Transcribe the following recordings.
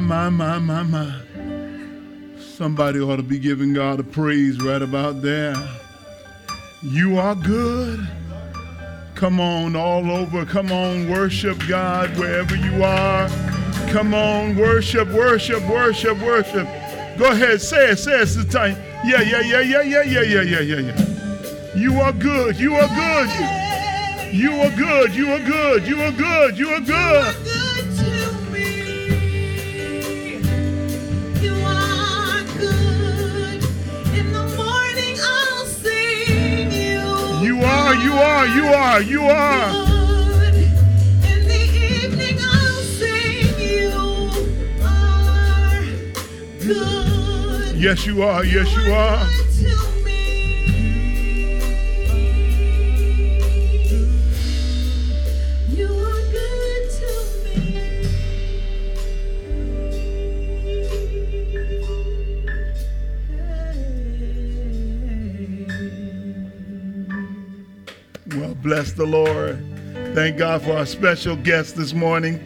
my, my, my, my, my. Somebody ought to be giving God a praise right about there. You are good. Come on, all over. Come on, worship God wherever you are. Come on, worship, worship, worship, worship. Go ahead, say it, say it, the time. Yeah, yeah, yeah, yeah, yeah, yeah, yeah, yeah, yeah, yeah. You are good. You are good. You, you are good. You are good. You are good. You are good. You are, you are, you are, you are. Yes, you are. Yes, you are. Bless the Lord. Thank God for our special guest this morning.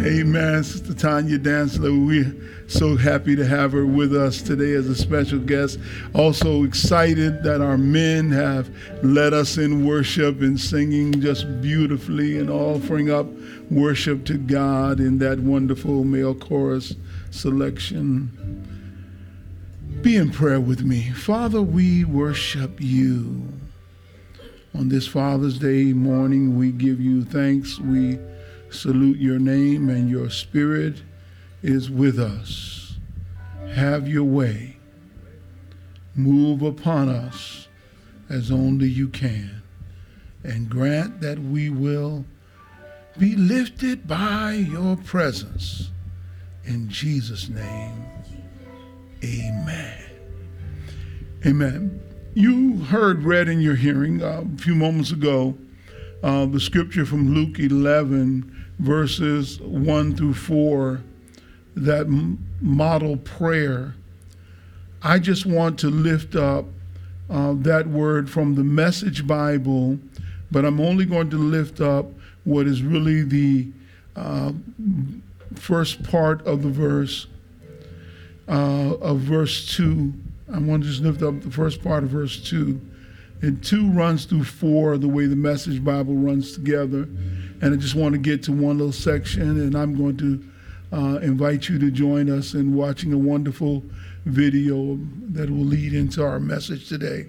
Amen. Sister Tanya Dantzler, we're so happy to have her with us today as a special guest. Also excited that our men have led us in worship and singing just beautifully and offering up worship to God in that wonderful male chorus selection. Be in prayer with me. Father, we worship you. On this Father's Day morning, we give you thanks. We salute your name, and your spirit is with us. Have your way. Move upon us as only you can, and grant that we will be lifted by your presence. In Jesus' name, amen. Amen. You heard read in your hearing uh, a few moments ago uh, the scripture from Luke 11 verses 1 through 4, that model prayer, I just want to lift up uh, that word from the Message Bible, but I'm only going to lift up what is really the uh, first part of the verse, uh, of verse 2. I want to just lift up the first part of verse 2. And 2 runs through 4 the way the Message Bible runs together. And I just want to get to one little section, and I'm going to uh, invite you to join us in watching a wonderful video that will lead into our message today.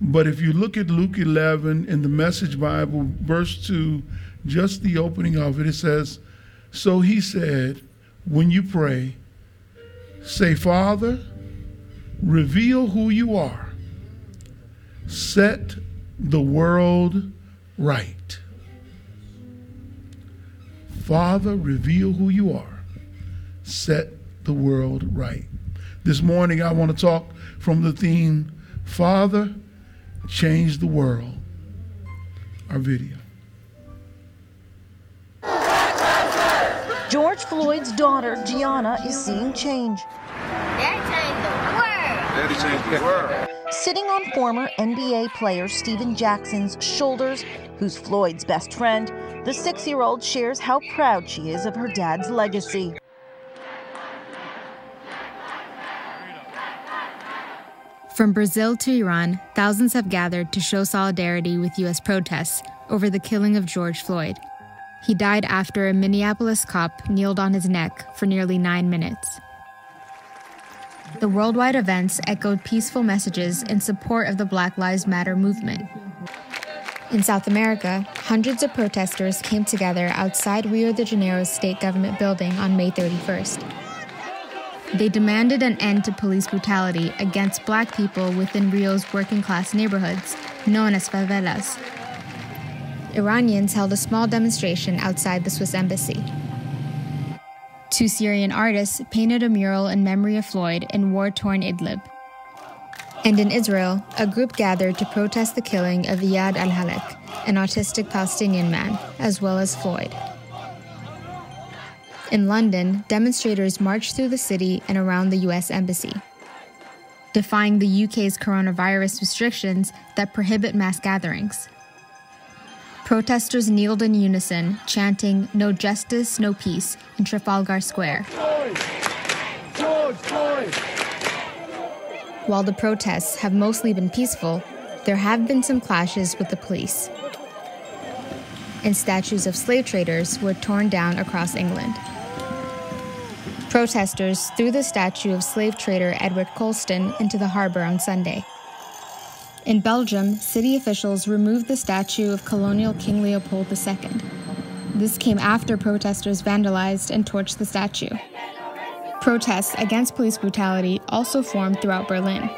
But if you look at Luke 11 in the Message Bible, verse 2, just the opening of it, it says, So he said, when you pray, say, Father, reveal who you are, set the world right. Father, reveal who you are. Set the world right. This morning, I want to talk from the theme Father, change the world. Our video. George Floyd's daughter, Gianna, is seeing change. Daddy changed the world. Sitting on former NBA player Stephen Jackson's shoulders, who's Floyd's best friend, the six year old shares how proud she is of her dad's legacy. From Brazil to Iran, thousands have gathered to show solidarity with U.S. protests over the killing of George Floyd. He died after a Minneapolis cop kneeled on his neck for nearly nine minutes. The worldwide events echoed peaceful messages in support of the Black Lives Matter movement. In South America, hundreds of protesters came together outside Rio de Janeiro's state government building on May 31st. They demanded an end to police brutality against black people within Rio's working class neighborhoods, known as favelas. Iranians held a small demonstration outside the Swiss embassy. Two Syrian artists painted a mural in memory of Floyd in war torn Idlib. And in Israel, a group gathered to protest the killing of Iyad al Hallaq, an autistic Palestinian man, as well as Floyd. In London, demonstrators marched through the city and around the US Embassy, defying the UK's coronavirus restrictions that prohibit mass gatherings. Protesters kneeled in unison, chanting, No justice, no peace, in Trafalgar Square. George! George, George! While the protests have mostly been peaceful, there have been some clashes with the police. And statues of slave traders were torn down across England. Protesters threw the statue of slave trader Edward Colston into the harbor on Sunday. In Belgium, city officials removed the statue of colonial King Leopold II. This came after protesters vandalized and torched the statue. Protests against police brutality also formed throughout Berlin.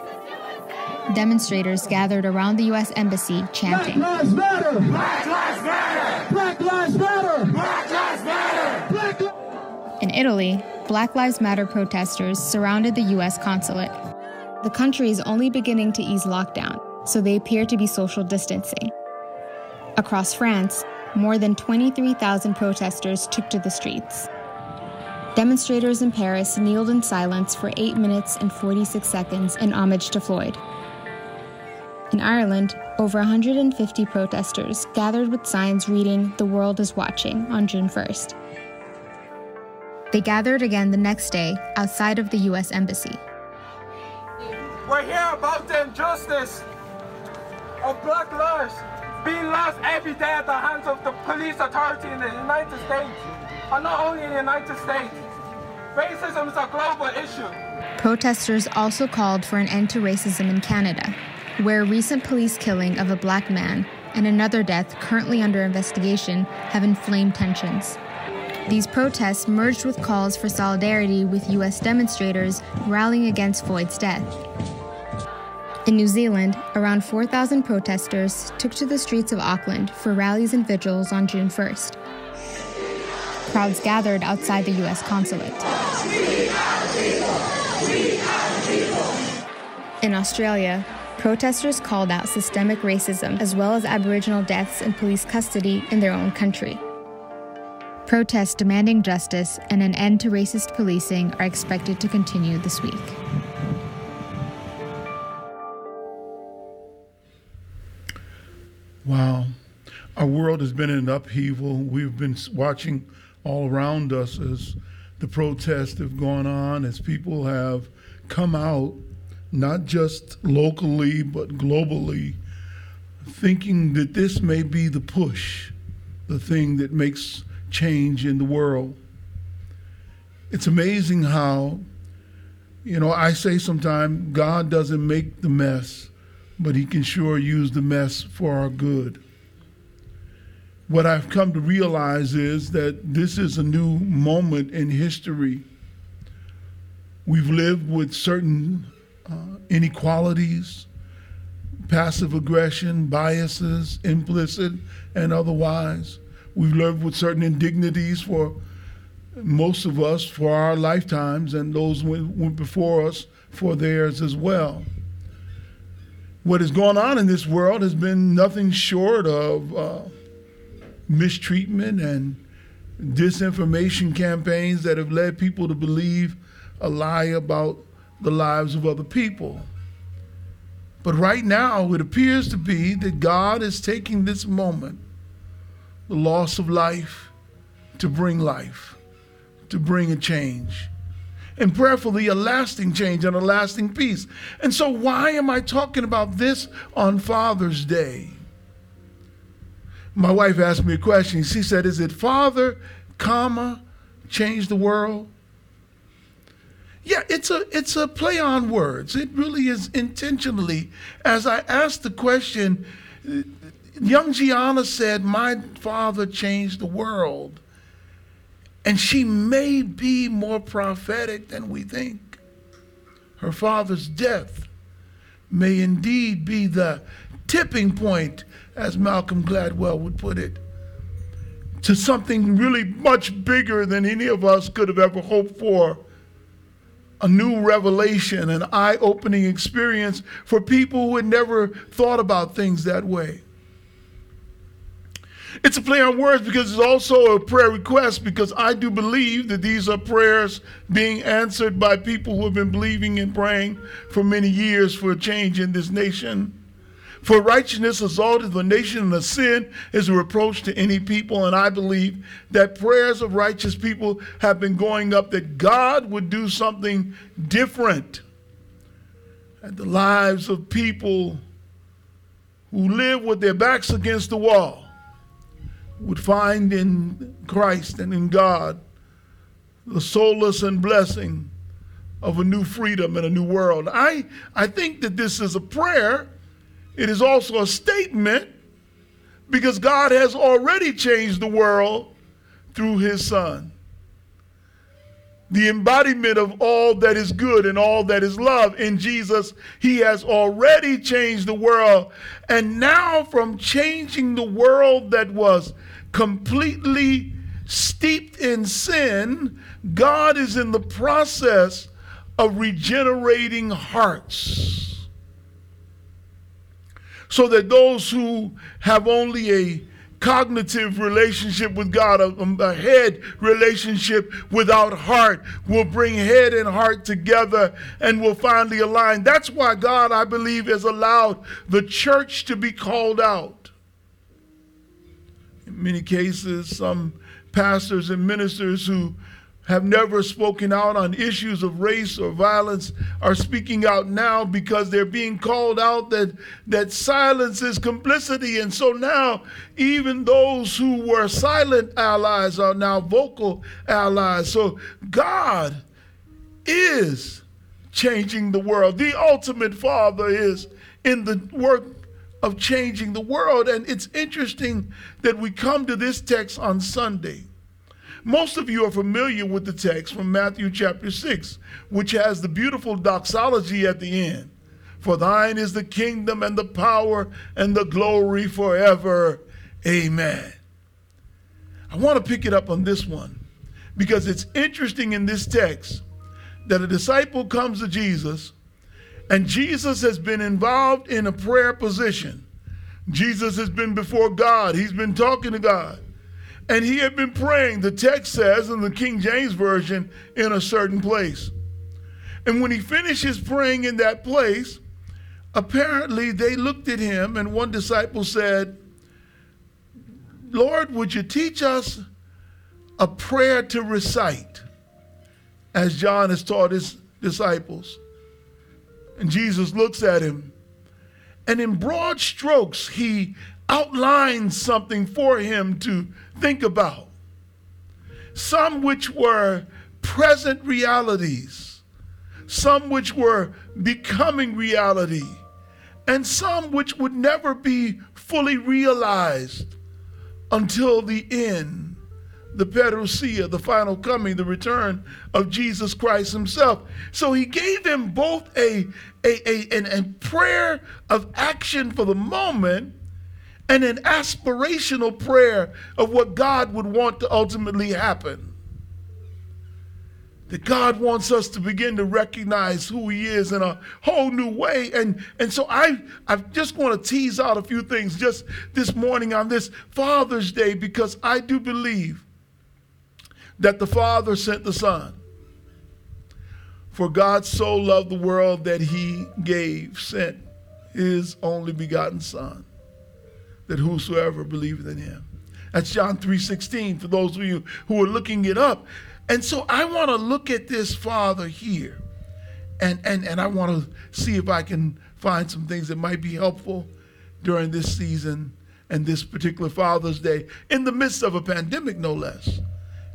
Demonstrators gathered around the U.S. Embassy chanting, Black Lives Matter! Black Lives Matter! Black Lives Matter! Black Lives Matter! Black Li- In Italy, Black Lives Matter protesters surrounded the U.S. consulate. The country is only beginning to ease lockdown, so they appear to be social distancing. Across France, more than 23,000 protesters took to the streets. Demonstrators in Paris kneeled in silence for 8 minutes and 46 seconds in homage to Floyd. In Ireland, over 150 protesters gathered with signs reading, The World is Watching, on June 1st. They gathered again the next day outside of the U.S. Embassy. We're here about the injustice of black lives being lost every day at the hands of the police authority in the United States, and not only in the United States. Racism is a global issue. Protesters also called for an end to racism in Canada, where recent police killing of a black man and another death currently under investigation have inflamed tensions. These protests merged with calls for solidarity with U.S. demonstrators rallying against Floyd's death. In New Zealand, around 4,000 protesters took to the streets of Auckland for rallies and vigils on June 1st. Crowds gathered outside the U.S. consulate. In Australia, protesters called out systemic racism as well as Aboriginal deaths in police custody in their own country. Protests demanding justice and an end to racist policing are expected to continue this week. Our world has been in upheaval. We've been watching all around us as the protests have gone on, as people have come out, not just locally, but globally, thinking that this may be the push, the thing that makes change in the world. It's amazing how, you know, I say sometimes God doesn't make the mess, but He can sure use the mess for our good. What I've come to realize is that this is a new moment in history. We've lived with certain uh, inequalities, passive aggression, biases, implicit and otherwise. We've lived with certain indignities for most of us for our lifetimes, and those went, went before us for theirs as well. What has gone on in this world has been nothing short of uh, mistreatment and disinformation campaigns that have led people to believe a lie about the lives of other people. But right now, it appears to be that God is taking this moment, the loss of life, to bring life, to bring a change, and prayerfully a lasting change and a lasting peace. And so, why am I talking about this on Father's Day? My wife asked me a question. She said, Is it Father, comma, change the world? Yeah, it's a it's a play on words. It really is intentionally. As I asked the question, young Gianna said, "My father changed the world," and she may be more prophetic than we think. Her father's death may indeed be the tipping point, as Malcolm Gladwell would put it, to something really much bigger than any of us could have ever hoped for a new revelation, an eye opening experience for people who had never thought about things that way. It's a play on words because it's also a prayer request because I do believe that these are prayers being answered by people who have been believing and praying for many years for a change in this nation. For righteousness exalteth the nation, and the sin is a reproach to any people. And I believe that prayers of righteous people have been going up that God would do something different. And the lives of people who live with their backs against the wall would find in Christ and in God the solace and blessing of a new freedom and a new world. I, I think that this is a prayer it is also a statement because God has already changed the world through his son. The embodiment of all that is good and all that is love in Jesus, he has already changed the world. And now, from changing the world that was completely steeped in sin, God is in the process of regenerating hearts so that those who have only a cognitive relationship with God, a, um, a, head relationship without heart, will bring head and heart together and will finally align. That's why God, I believe, has allowed the church to be called out. In many cases, some pastors and ministers who have never spoken out on issues of race or violence are speaking out now because they're being called out that, that silence is complicity. And so now, even those who were silent allies are now vocal allies. So God is changing the world. The ultimate Father is in the work of changing the world. And it's interesting that we come to this text on Sunday most of you are familiar with the text from Matthew chapter 6, which has the beautiful doxology at the end. For thine is the kingdom and the power and the glory forever. Amen. I want to pick it up on this one because it's interesting in this text that a disciple comes to Jesus and Jesus has been involved in a prayer position. Jesus has been before God, he's been talking to God. And he had been praying, the text says in the King James Version, in a certain place. And when he finishes praying in that place, apparently they looked at him, and one disciple said, Lord, would you teach us a prayer to recite, as John has taught his disciples? And Jesus looks at him, and in broad strokes, he outlines something for him to think about. Some which were present realities, some which were becoming reality, and some which would never be fully realized until the end, the parousia, the final coming, the return of Jesus Christ himself. So he gave them both a, a, a, an, a prayer of action for the moment and an aspirational prayer of what God would want to ultimately happen. That God wants us to begin to recognize who He is in a whole new way. And, and so I, I just want to tease out a few things just this morning on this Father's Day because I do believe that the Father sent the Son. For God so loved the world that He gave, sent His only begotten Son that whosoever believeth in him. That's John 3:16 for those of you who are looking it up. And so I want to look at this father here. And and and I want to see if I can find some things that might be helpful during this season and this particular Father's Day in the midst of a pandemic no less.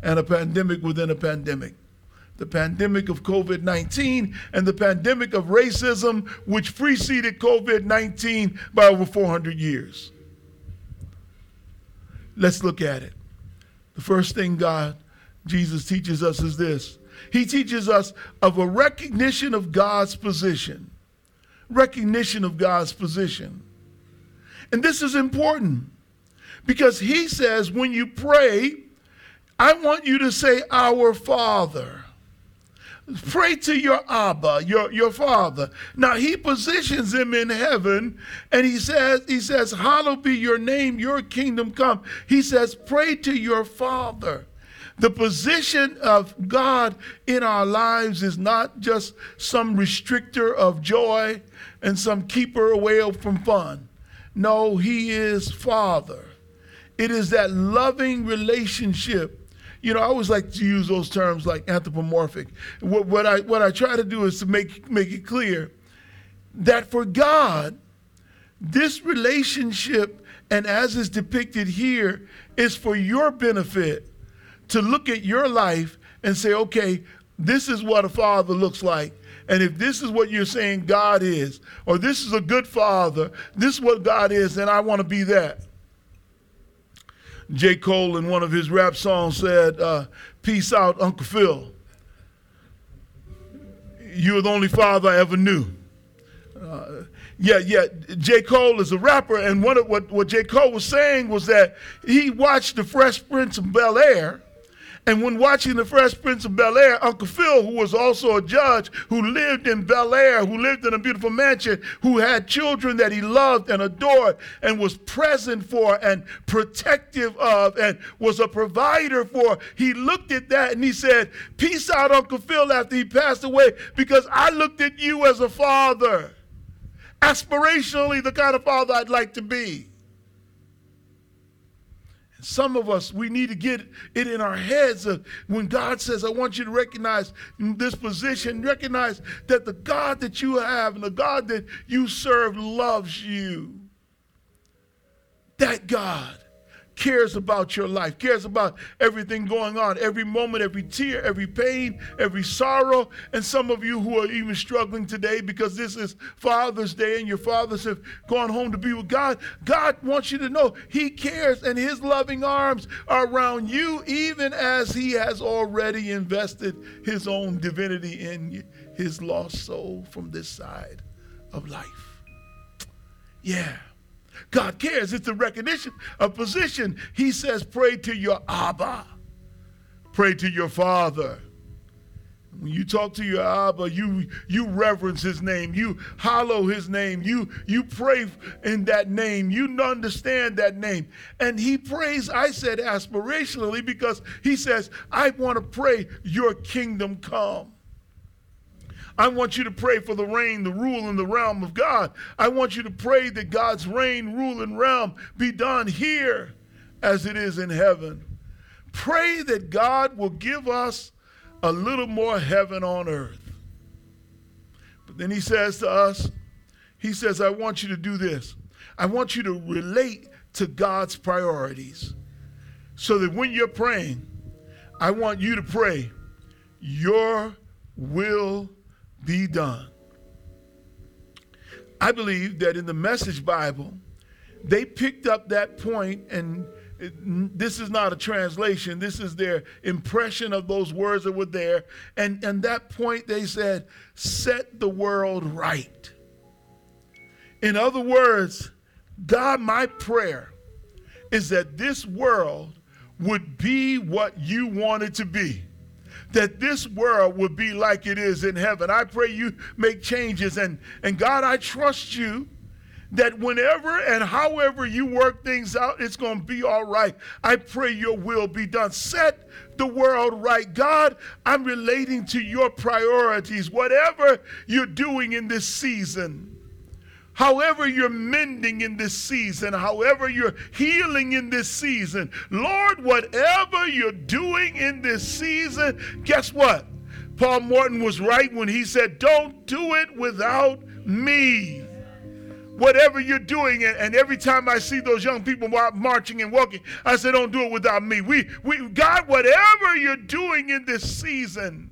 And a pandemic within a pandemic the pandemic of COVID 19 and the pandemic of racism, which preceded COVID 19 by over 400 years. Let's look at it. The first thing God, Jesus teaches us is this He teaches us of a recognition of God's position. Recognition of God's position. And this is important because He says, when you pray, I want you to say, Our Father. Pray to your Abba, your, your father. Now he positions him in heaven and he says, he says, Hallowed be your name, your kingdom come. He says, Pray to your father. The position of God in our lives is not just some restrictor of joy and some keeper away from fun. No, he is Father. It is that loving relationship. You know, I always like to use those terms like anthropomorphic. What, what I what I try to do is to make make it clear that for God, this relationship, and as is depicted here, is for your benefit to look at your life and say, okay, this is what a father looks like. And if this is what you're saying God is, or this is a good father, this is what God is, then I want to be that. J. Cole in one of his rap songs said, uh, Peace out, Uncle Phil. You're the only father I ever knew. Uh, yeah, yeah. J. Cole is a rapper, and what, what, what J. Cole was saying was that he watched The Fresh Prince of Bel Air and when watching The Fresh Prince of Bel Air, Uncle Phil, who was also a judge, who lived in Bel Air, who lived in a beautiful mansion, who had children that he loved and adored and was present for and protective of and was a provider for, he looked at that and he said, Peace out, Uncle Phil, after he passed away, because I looked at you as a father. Aspirationally, the kind of father I'd like to be. Some of us, we need to get it in our heads of when God says, I want you to recognize this position, recognize that the God that you have and the God that you serve loves you. That God cares about your life, cares about everything going on, every moment, every tear, every pain, every sorrow. And some of you who are even struggling today because this is Father's Day and your fathers have gone home to be with God, God wants you to know He cares and His loving arms are around you, even as He has already invested His own divinity in His lost soul from this side of life. Yeah. God cares. It's a recognition, a position. He says, pray to your Abba, pray to your Father. When you talk to your Abba, you you reverence his name, you hallow his name, you you pray in that name, you understand that name. And he prays, I said aspirationally, because he says, I want to pray, your kingdom come. I want you to pray for the reign, the rule, and the realm of God. I want you to pray that God's reign, rule, and realm be done here as it is in heaven. Pray that God will give us a little more heaven on earth. But then he says to us, he says, I want you to do this. I want you to relate to God's priorities so that when you're praying, I want you to pray, Your will be done. I believe that in the Message Bible, they picked up that point and this is not a translation. This is their impression of those words that were there. And and that point they said set the world right. In other words god my prayer is that this world would be what you want it to be that this world would be like it is in heaven. I pray you make changes. And, and God, I trust you that whenever and however you work things out, it's going to be all right. I pray your will be done. Set the world right. God, I'm relating to your priorities, whatever you're doing in this season however you're mending in this season, however you're healing in this season, Lord, whatever you're doing in this season, guess what? Paul Morton was right when he said, Don't do it without me. Whatever you're doing, and every time I see those young people marching and walking, I say, Don't do it without me. We, we, God, whatever you're doing in this season,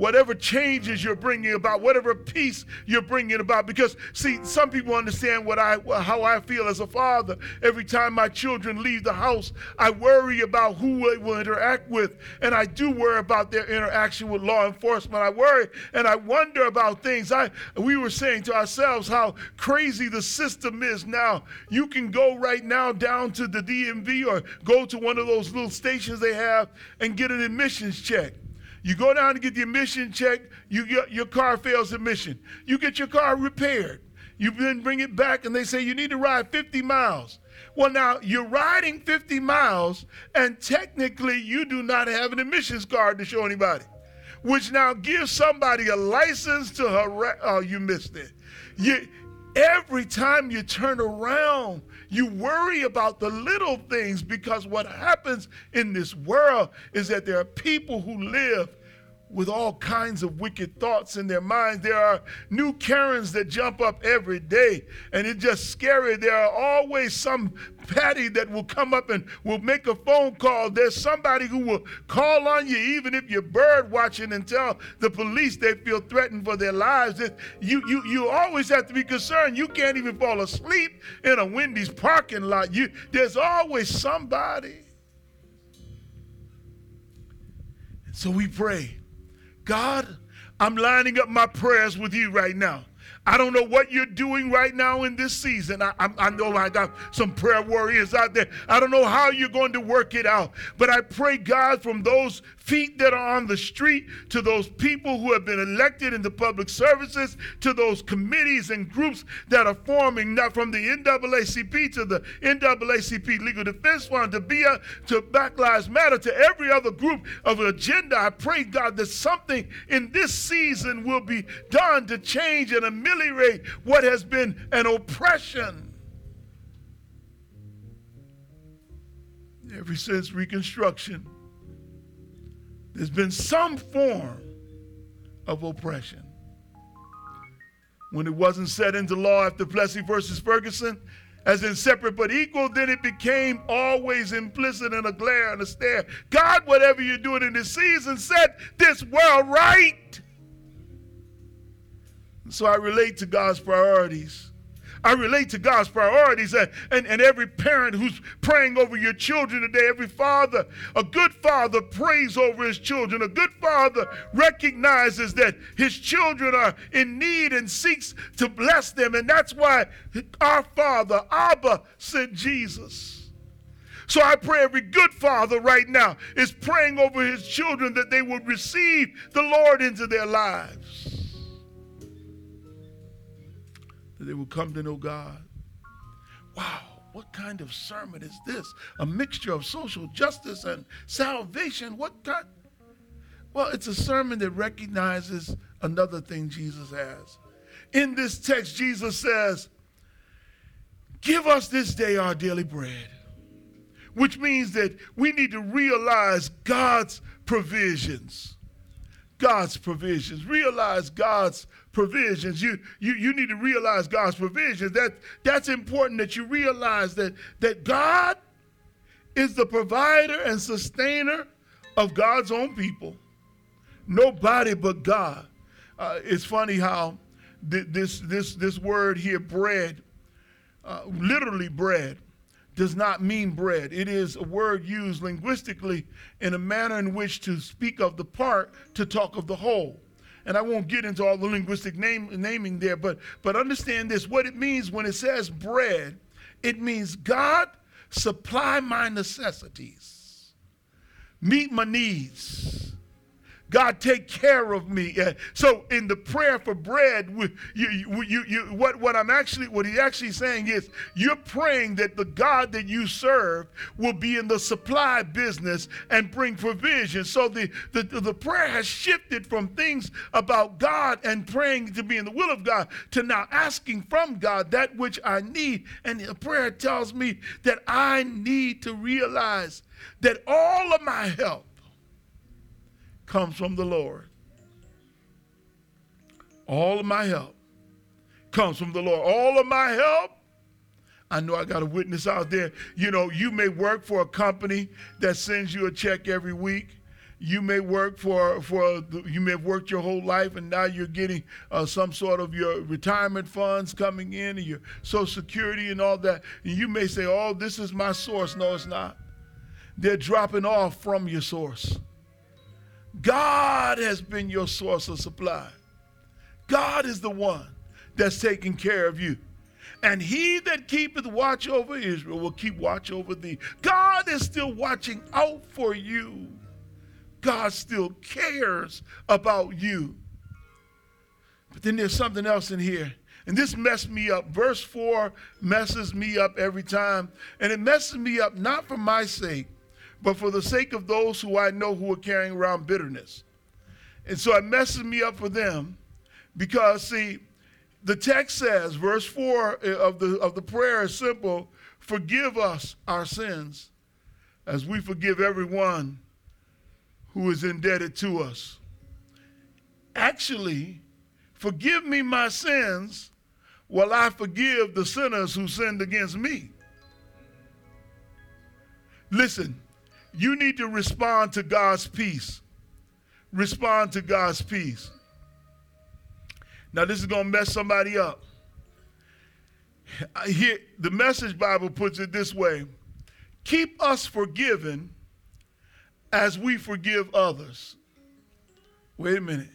whatever changes you're bringing about, whatever peace you're bringing about. Because see, some people understand what I how I feel as a father. Every time my children leave the house, I worry about who they will interact with, and I do worry about their interaction with law enforcement. I worry and I wonder about things. I we were saying to ourselves how crazy the system is now. You can go right now down to the DMV or go to one of those little stations they have and get an emissions check. You go down to get the emission check, you get, your car fails emission. You get your car repaired. You then bring it back and they say you need to ride 50 miles. Well, now you're riding 50 miles and technically you do not have an emissions card to show anybody, which now gives somebody a license to harass. Oh, you missed it. You, every time you turn around, you worry about the little things because what happens in this world is that there are people who live with all kinds of wicked thoughts in their minds. There are new Karens that jump up every day, and it's just scary. There are always some Patty that will come up and will make a phone call. There's somebody who will call on you, even if you're bird watching, and tell the police they feel threatened for their lives. You, you, you always have to be concerned. You can't even fall asleep in a Wendy's parking lot. You, there's always somebody. So we pray God, I'm lining up my prayers with you right now. I don't know what you're doing right now in this season. I, I, I, know I got some prayer warriors out there. I don't know how you're going to work it out, but I pray, God, from those feet that are on the street to those people who have been elected into public services to those committees and groups that are forming, not from the NAACP to the NAACP Legal Defense Fund to BIA to Black Lives Matter to every other group of agenda. I pray, God, that something in this season will be done to change and ameliorate what has been an oppression. Ever since Reconstruction, there's been some form of oppression. When it wasn't set into law after Plessy versus Ferguson, as in separate but equal, then it became always implicit in a glare and a stare. God, whatever you're doing in this season, set this world right. So I relate to God's priorities. I relate to God's priorities. And, and, and every parent who's praying over your children today, every father, a good father prays over his children. A good father recognizes that his children are in need and seeks to bless them. And that's why our father, Abba, sent Jesus. So I pray every good father right now is praying over his children that they would receive the Lord into their lives that they will come to know God. Wow, what kind of sermon is this? A mixture of social justice and salvation. What kind? Well, it's a sermon that recognizes another thing Jesus has. In this text, Jesus says, Give us this day our daily bread, which means that we need to realize God's provisions. God's provisions. Realize God's provisions. You, you, you need to realize God's provisions. That, that's important that you realize that, that God is the provider and sustainer of God's own people. Nobody but God. Uh, it's funny how th- this, this, this word here, bread, uh, literally bread, does not mean bread. It is a word used linguistically in a manner in which to speak of the part to talk of the whole. And I won't get into all the linguistic name, naming there, but, but understand this. What it means when it says bread, it means God supply my necessities, meet my needs God, take care of me. Uh, so in the prayer for bread, you, you, you, what, what I'm actually, what he's actually saying is you're praying that the God that you serve will be in the supply business and bring provision. So the, the, the prayer has shifted from things about God and praying to be in the will of God to now asking from God that which I need. And the prayer tells me that I need to realize that all of my help comes from the Lord. All of my help comes from the Lord. All of my help. I know I got a witness out there. You know, you may work for a company that sends you a check every week. You may work for for you may have worked your whole life, and now you're getting uh, some sort of your retirement funds coming in, and your Social Security and all that. And you may say, "Oh, this is my source." No, it's not. They're dropping off from your source. God has been your source of supply. God is the one that's taking care of you. And he that keepeth watch over Israel will keep watch over thee. God is still watching out for you. God still cares about you. But then there's something else in here. And this messed me up. Verse 4 messes me up every time. And it messes me up not for my sake, but for the sake of those who I know who are carrying around bitterness. And so it messes me up for them because, see, the text says, verse 4 eh, of the, of the prayer is simple forgive us our sins as we forgive everyone who is indebted to us. Actually, forgive me my sins while I forgive the sinners who sinned against me. Listen, you need to respond to God's peace. Respond to God's peace. Now, this is going to mess somebody up. Here, the Message Bible puts it this way Keep us forgiven as we forgive others. Wait a minute.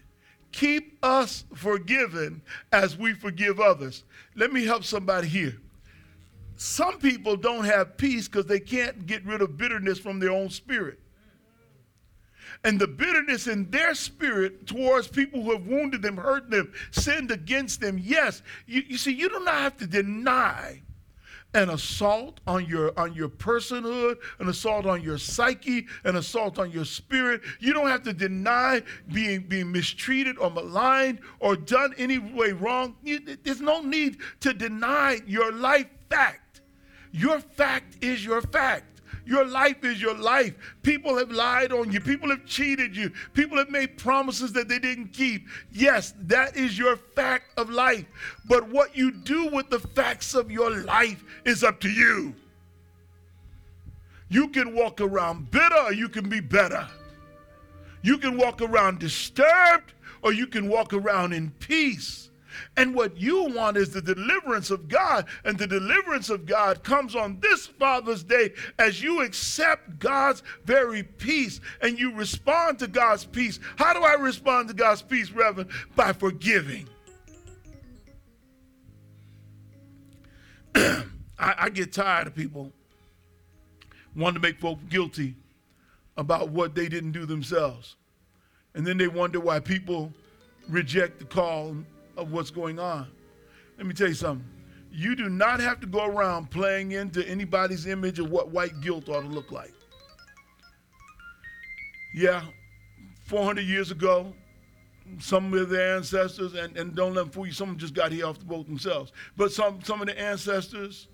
Keep us forgiven as we forgive others. Let me help somebody here. Some people don't have peace because they can't get rid of bitterness from their own spirit and the bitterness in their spirit towards people who have wounded them, hurt them, sinned against them. Yes, you, you see, you do not have to deny an assault on your on your personhood, an assault on your psyche, an assault on your spirit. You don't have to deny being being mistreated or maligned or done any way wrong. You, there's no need to deny your life fact. Your fact is your fact. Your life is your life. People have lied on you. People have cheated you. People have made promises that they didn't keep. Yes, that is your fact of life. But what you do with the facts of your life is up to you. You can walk around bitter or you can be better. You can walk around disturbed or you can walk around in peace. And what you want is the deliverance of God. And the deliverance of God comes on this Father's Day as you accept God's very peace and you respond to God's peace. How do I respond to God's peace, Reverend? By forgiving. I, I, get tired of people wanting to make folks guilty about what they didn't do themselves. And then they wonder why people reject the call of what's going on. Let me tell you something. You do not have to go around playing into anybody's image of what white guilt ought to look like. Yeah, 400 years ago, some of their ancestors, and, and don't let them fool you, some just got here off the boat themselves. But some, some of the ancestors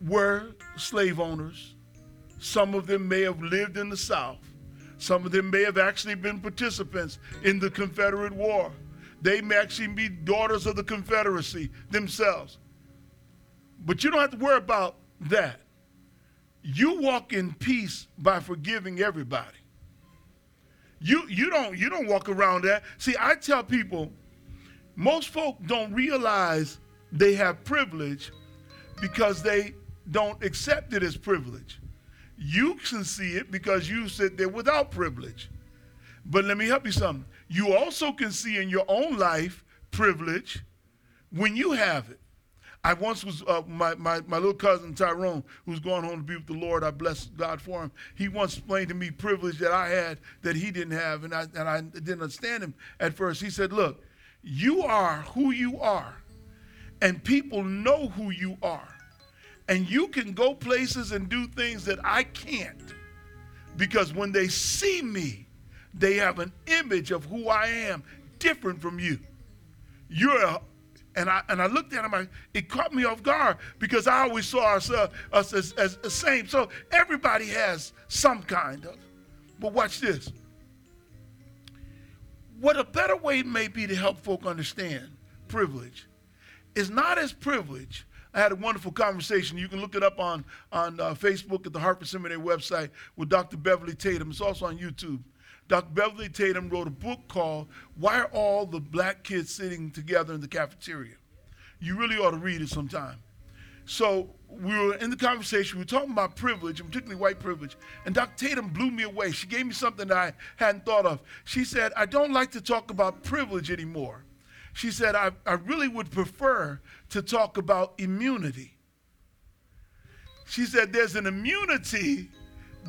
were slave owners. Some of them may have lived in the South. Some of them may have actually been participants in the Confederate War. They may actually be daughters of the Confederacy themselves. But you don't have to worry about that. You walk in peace by forgiving everybody. You, you, don't, you don't walk around that. See, I tell people, most folk don't realize they have privilege because they don't accept it as privilege. You can see it because you sit there without privilege. But let me help you something. You also can see in your own life privilege when you have it. I once was, uh, my, my, my little cousin Tyrone, who's going home to be with the Lord, I bless God for him. He once explained to me privilege that I had that he didn't have, and I, and I didn't understand him at first. He said, Look, you are who you are, and people know who you are. And you can go places and do things that I can't because when they see me, they have an image of who I am different from you. You're and I and I looked at him, I, it caught me off guard because I always saw ourselves us as, as the same. So everybody has some kind of. But watch this. What a better way may be to help folk understand privilege is not as privilege. I had a wonderful conversation. You can look it up on, on uh, Facebook at the Hartford Seminary website with Dr. Beverly Tatum. It's also on YouTube. Dr. Beverly Tatum wrote a book called Why Are All the Black Kids Sitting Together in the Cafeteria? You really ought to read it sometime. So we were in the conversation, we were talking about privilege, and particularly white privilege, and Dr. Tatum blew me away. She gave me something that I hadn't thought of. She said, I don't like to talk about privilege anymore. She said, I, I really would prefer to talk about immunity. She said, there's an immunity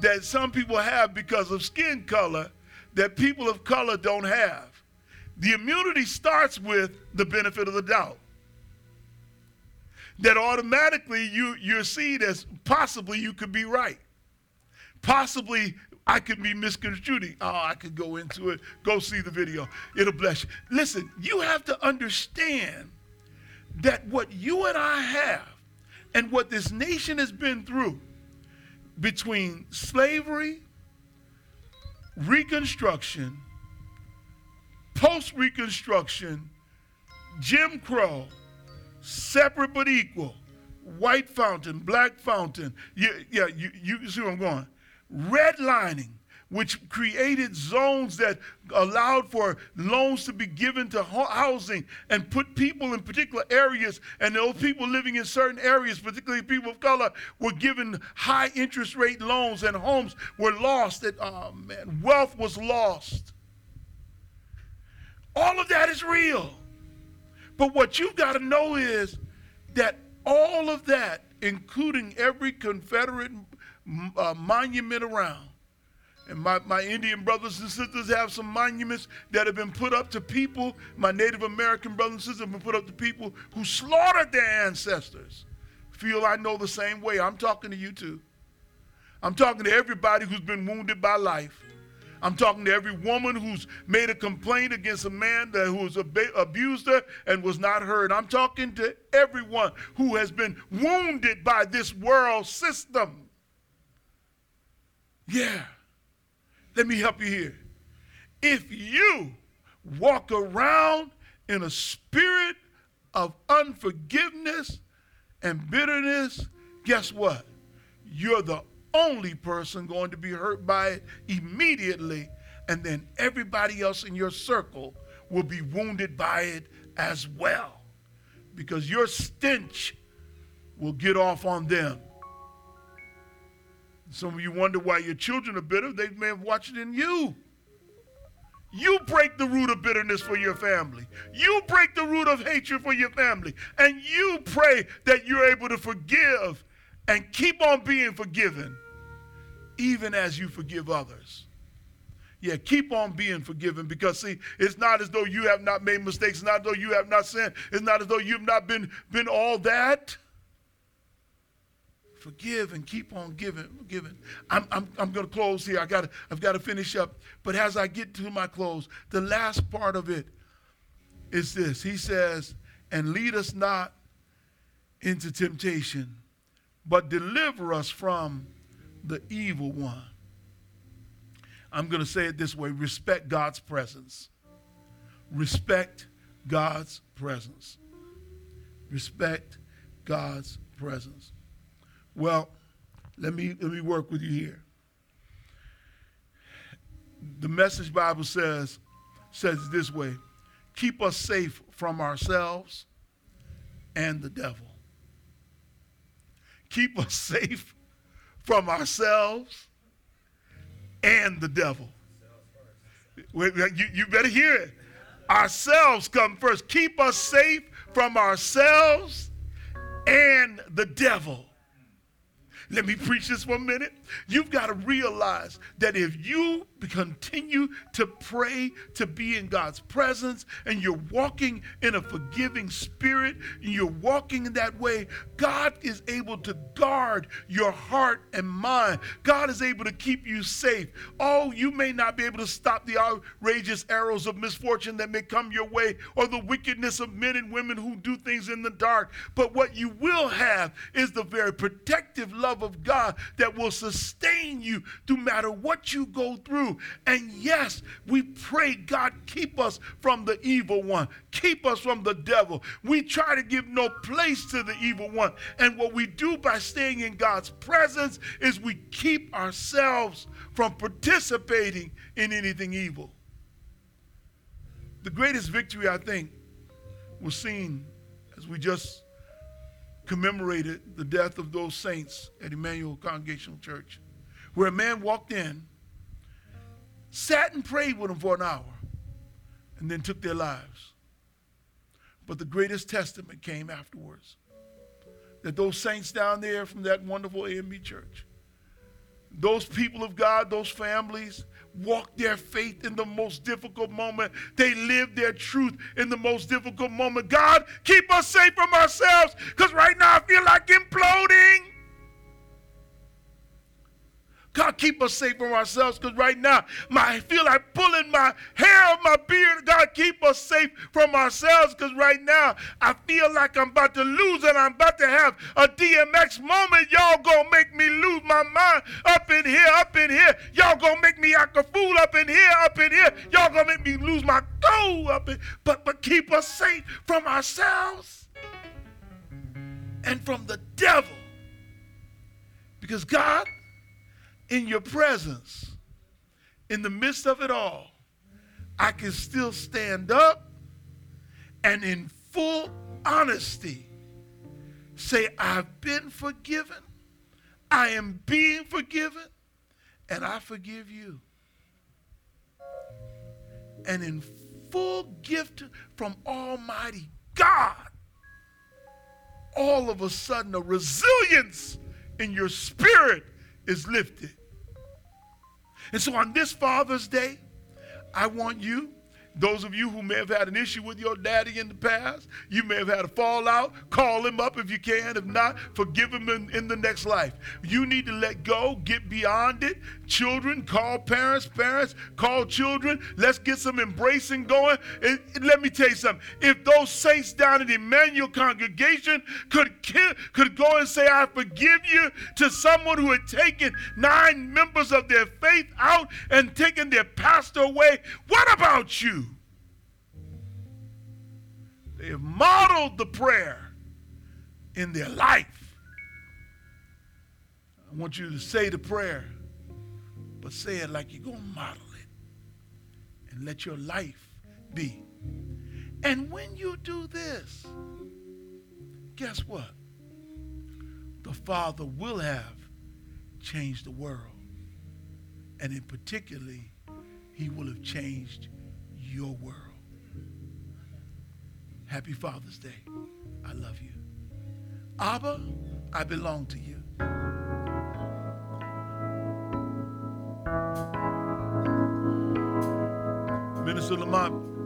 that some people have because of skin color that people of color don't have. The immunity starts with the benefit of the doubt. That automatically you, you're seen as possibly you could be right. possibly I could be misconstruing. Oh, I could go into it. Go see the video. It'll bless you. Listen, you have to understand that what you and I have and what this nation has been through between slavery, Reconstruction, post Reconstruction, Jim Crow, separate but equal, white fountain, black fountain. Yeah, yeah you, you see where I'm going. Redlining, which created zones that allowed for loans to be given to housing and put people in particular areas, and those people living in certain areas, particularly people of color, were given high interest rate loans, and homes were lost. That oh man, wealth was lost. All of that is real. But what you've got to know is that all of that, including every Confederate uh, monument around, and my, my Indian brothers and sisters have some monuments that have been put up to people, my Native American brothers and sisters have been put up to people who slaughtered their ancestors. Feel I know the same way. I'm talking to you too. I'm talking to everybody who's been wounded by life. I'm talking to every woman who's made a complaint against a man that who's ab- abused her and was not heard. I'm talking to everyone who has been wounded by this world system. Yeah. Let me help you here. If you walk around in a spirit of unforgiveness and bitterness, guess what? You're the only person going to be hurt by it immediately, and then everybody else in your circle will be wounded by it as well. Because your stench will get off on them. Some of you wonder why your children are bitter. They may have watched it in you. You break the root of bitterness for your family. You break the root of hatred for your family. And you pray that you're able to forgive and keep on being forgiven even as you forgive others. Yeah, keep on being forgiven because see, it's not as though you have not made mistakes, it's not as though you have not sinned, it's not as though you've not been, been all that. Forgive and keep on giving, giving. I'm, I'm, I'm going to close here. I got I've got to finish up. But as I get to my close, the last part of it is this. He says, and lead us not into temptation, but deliver us from the evil one. I'm going to say it this way respect God's presence. Respect God's presence. Respect God's presence. Well, let me let me work with you here. The message Bible says says this way: keep us safe from ourselves and the devil. Keep us safe from ourselves and the devil. You, you better hear it. Ourselves come first. Keep us safe from ourselves and the devil. Let me preach this a minute. You've got to realize that if you continue to pray to be in God's presence and you're walking in a forgiving spirit and you're walking in that way, God is able to guard your heart and mind. God is able to keep you safe. Oh, you may not be able to stop the outrageous arrows of misfortune that may come your way or the wickedness of men and women who do things in the dark, but what you will have is the very protective love of God that will sustain you no matter what you go through. And yes, we pray, God, keep us from the evil one, keep us from the devil. We try to give no place to the evil one. And what we do by staying in God's presence is we keep ourselves from participating in anything evil. The greatest victory, I think, was seen as we just commemorated the death of those saints at Emanuel Congregational Church, where a man walked in, sat and prayed with them for an hour, and then took their lives. But the greatest testament came afterwards that those saints down there from that wonderful AME church, those people of God, those families, walked their faith in the most difficult moment. They lived their truth in the most difficult moment. God, keep us safe from ourselves because right now I feel like imploding. God, keep us safe from ourselves because right now my, I feel like pulling my hair of my beard. God, keep us safe from ourselves because right now I feel like I'm about to lose and I'm about to have a DMX moment. Y'all gonna make me lose my mind up in here, up in here. Y'all gonna make me act a fool up in here, up in here. Y'all gonna make me lose my cool up in but but keep us safe from ourselves and from the devil. Because God, in your presence, in the midst of it all, I can still stand up and in full honesty say, I've been forgiven, I am being forgiven, and I forgive you. And in full gift from Almighty God, all of a sudden a resilience in your spirit is lifted. And so on this Father's Day, I want you those of you who may have had an issue with your daddy in the past, you may have had a fallout. Call him up if you can. If not, forgive him in, in the next life. You need to let go, get beyond it. Children, call parents. Parents, call children. Let's get some embracing going. And, and let me tell you something. If those saints down in the Emanuel congregation could, could go and say, I forgive you to someone who had taken nine members of their faith out and taken their pastor away, what about you? They have modeled the prayer in their life. I want you to say the prayer, but say it like you're going to model it and let your life be. And when you do this, guess what? The Father will have changed the world. And in particularly, he will have changed your world. Happy Father's Day. I love you. Abba, I belong to you. Minister Lamont.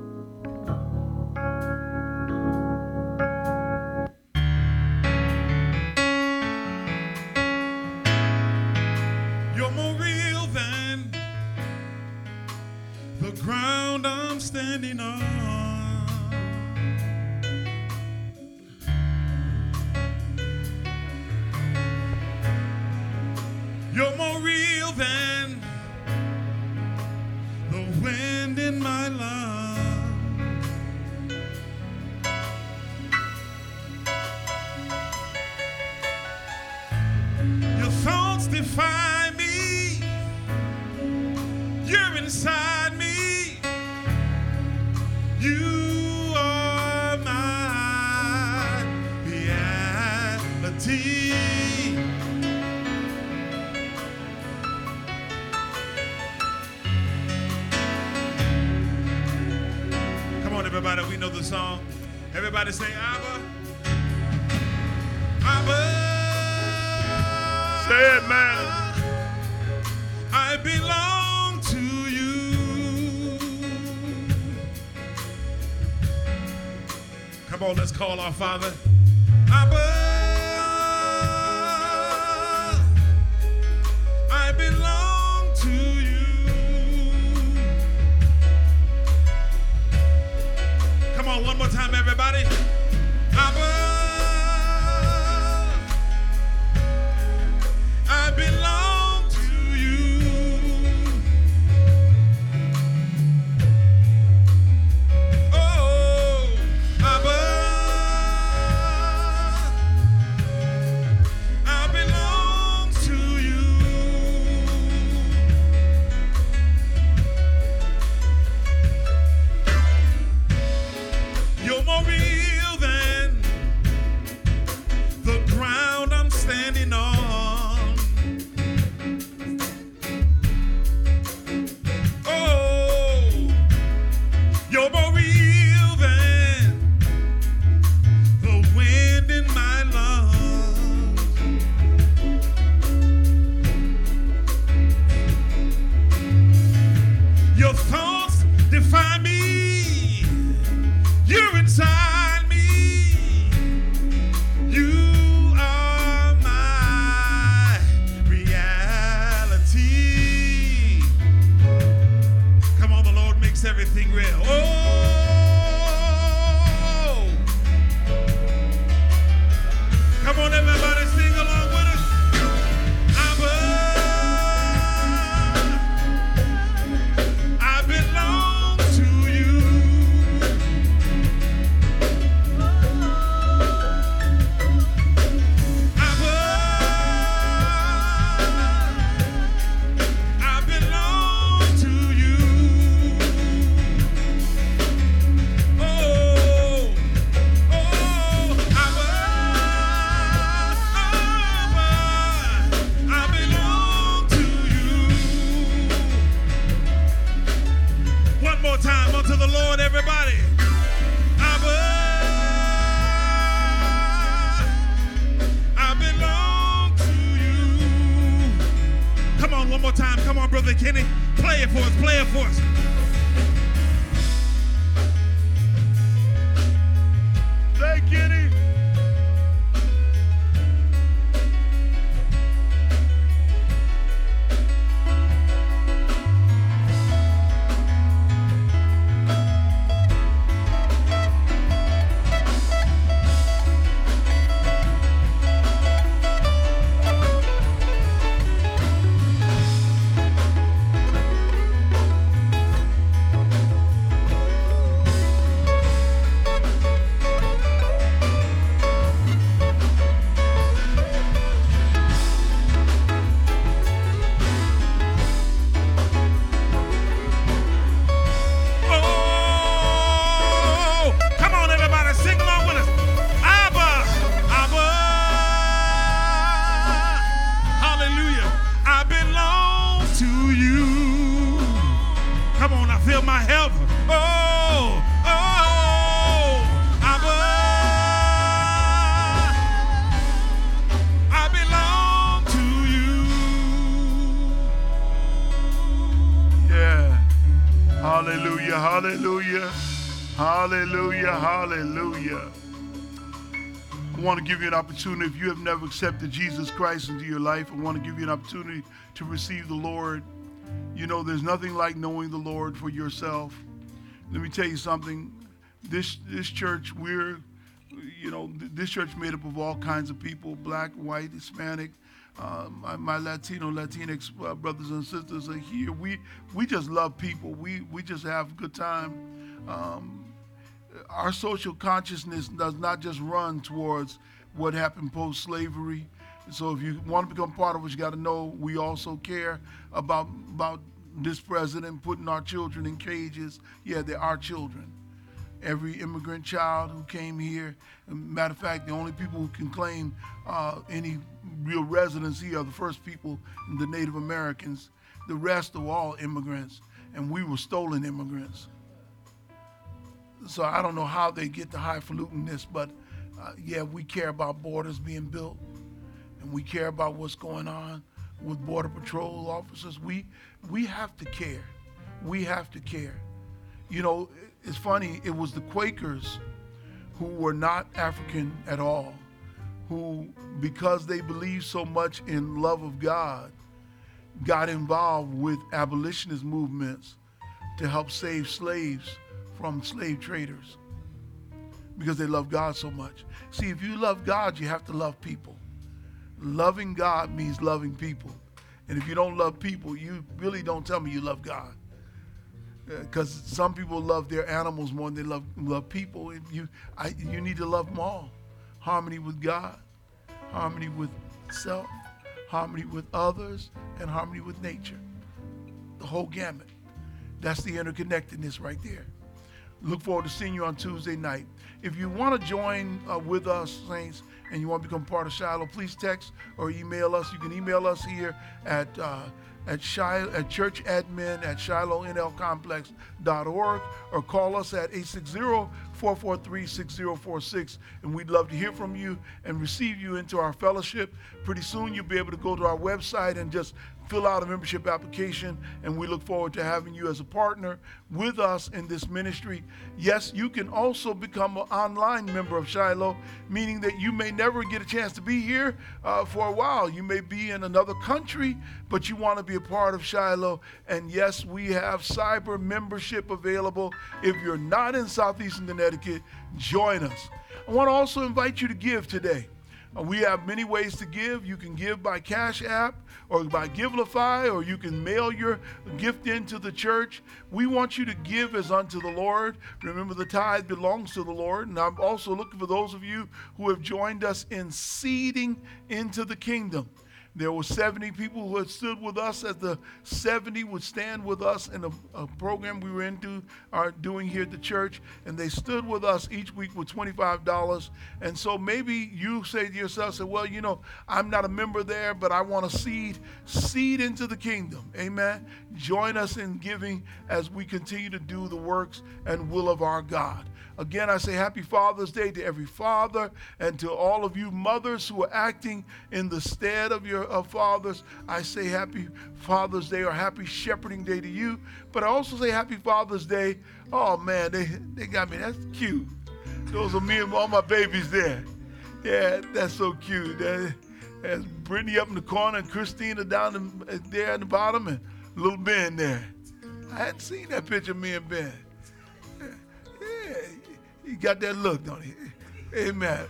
Everybody. We know the song. Everybody say Abba. Abba. Say it, man. I belong to you. Come on, let's call our Father. Abba. Time, everybody. Opportunity. If you have never accepted Jesus Christ into your life, I want to give you an opportunity to receive the Lord. You know, there's nothing like knowing the Lord for yourself. Let me tell you something. This this church, we're, you know, th- this church made up of all kinds of people: black, white, Hispanic. Uh, my, my Latino, Latinx uh, brothers and sisters are here. We we just love people. We we just have a good time. Um, our social consciousness does not just run towards what happened post slavery. So if you want to become part of it, you got to know we also care about about this president putting our children in cages. Yeah, they're children. Every immigrant child who came here, matter of fact, the only people who can claim uh, any real residency are the first people, the Native Americans. The rest are all immigrants, and we were stolen immigrants. So I don't know how they get the highfalutenness, but uh, yeah, we care about borders being built, and we care about what's going on with border patrol officers. We we have to care. We have to care. You know, it's funny. It was the Quakers who were not African at all, who because they believed so much in love of God, got involved with abolitionist movements to help save slaves from slave traders because they love God so much. See, if you love God, you have to love people. Loving God means loving people. And if you don't love people, you really don't tell me you love God. Uh, because some people love their animals more than they love, love people. And you, I, you need to love them all. Harmony with God, harmony with self, harmony with others, and harmony with nature. The whole gamut. That's the interconnectedness right there. Look forward to seeing you on Tuesday night. If you want to join uh, with us, Saints, and you want to become part of Shiloh, please text or email us. You can email us here at uh, at, Shiloh, at churchadmin at shilohnlcomplex.org or call us at 860-443-6046 and we'd love to hear from you and receive you into our fellowship. Pretty soon you'll be able to go to our website and just fill out a membership application, and we look forward to having you as a partner with us in this ministry. Yes, you can also become an online member of Shiloh, meaning that you may never get a chance to be here uh, for a while. You may be in another country, but you want to be a part of Shiloh. And yes, we have cyber membership available. If you're not in Southeastern Connecticut, join us. I want to also invite you to give today. Uh, we have many ways to give. You can give by Cash App or by Givelify, or you can mail your gift into the church. We want you to give as unto the Lord. Remember, the tithe belongs to the Lord. And I'm also looking for those of you who have joined us in seeding into the kingdom. There were 70 people who had stood with us as the 70 would stand with us in a, a, program we were into are doing here at the church, and they stood with us each week with $25. And so maybe you say to yourself, say, well, you know, I'm not a member there, but I want to seed, seed into the kingdom. Amen. Join us in giving as we continue to do the works and will of our God. Again, I say happy Father's Day to every father and to all of you mothers who are acting in the stead of your fathers. I say happy Father's Day or happy Shepherding Day to you. But I also say happy Father's Day. Oh man, they, they got me. That's cute. Those are me and all my babies there. Yeah, that's so cute. That's Brittany up in the corner and Christina down in, uh, there in the bottom and little Ben there. I hadn't seen that picture of me and Ben. He got that look, don't he? Amen.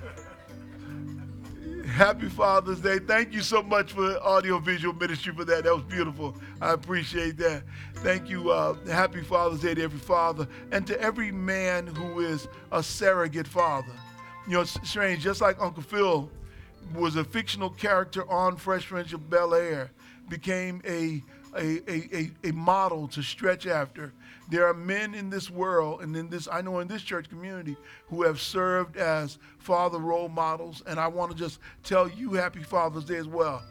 Happy Father's Day. Thank you so much for audiovisual ministry for that. That was beautiful. I appreciate that. Thank you. Uh, happy Father's Day to every father and to every man who is a surrogate father. You know, it's strange, just like Uncle Phil was a fictional character on Fresh Prince of Bel Air, became a, a, a, a, model to stretch after. There are men in this world and in this, I know in this church community, who have served as father role models. And I want to just tell you happy Father's Day as well.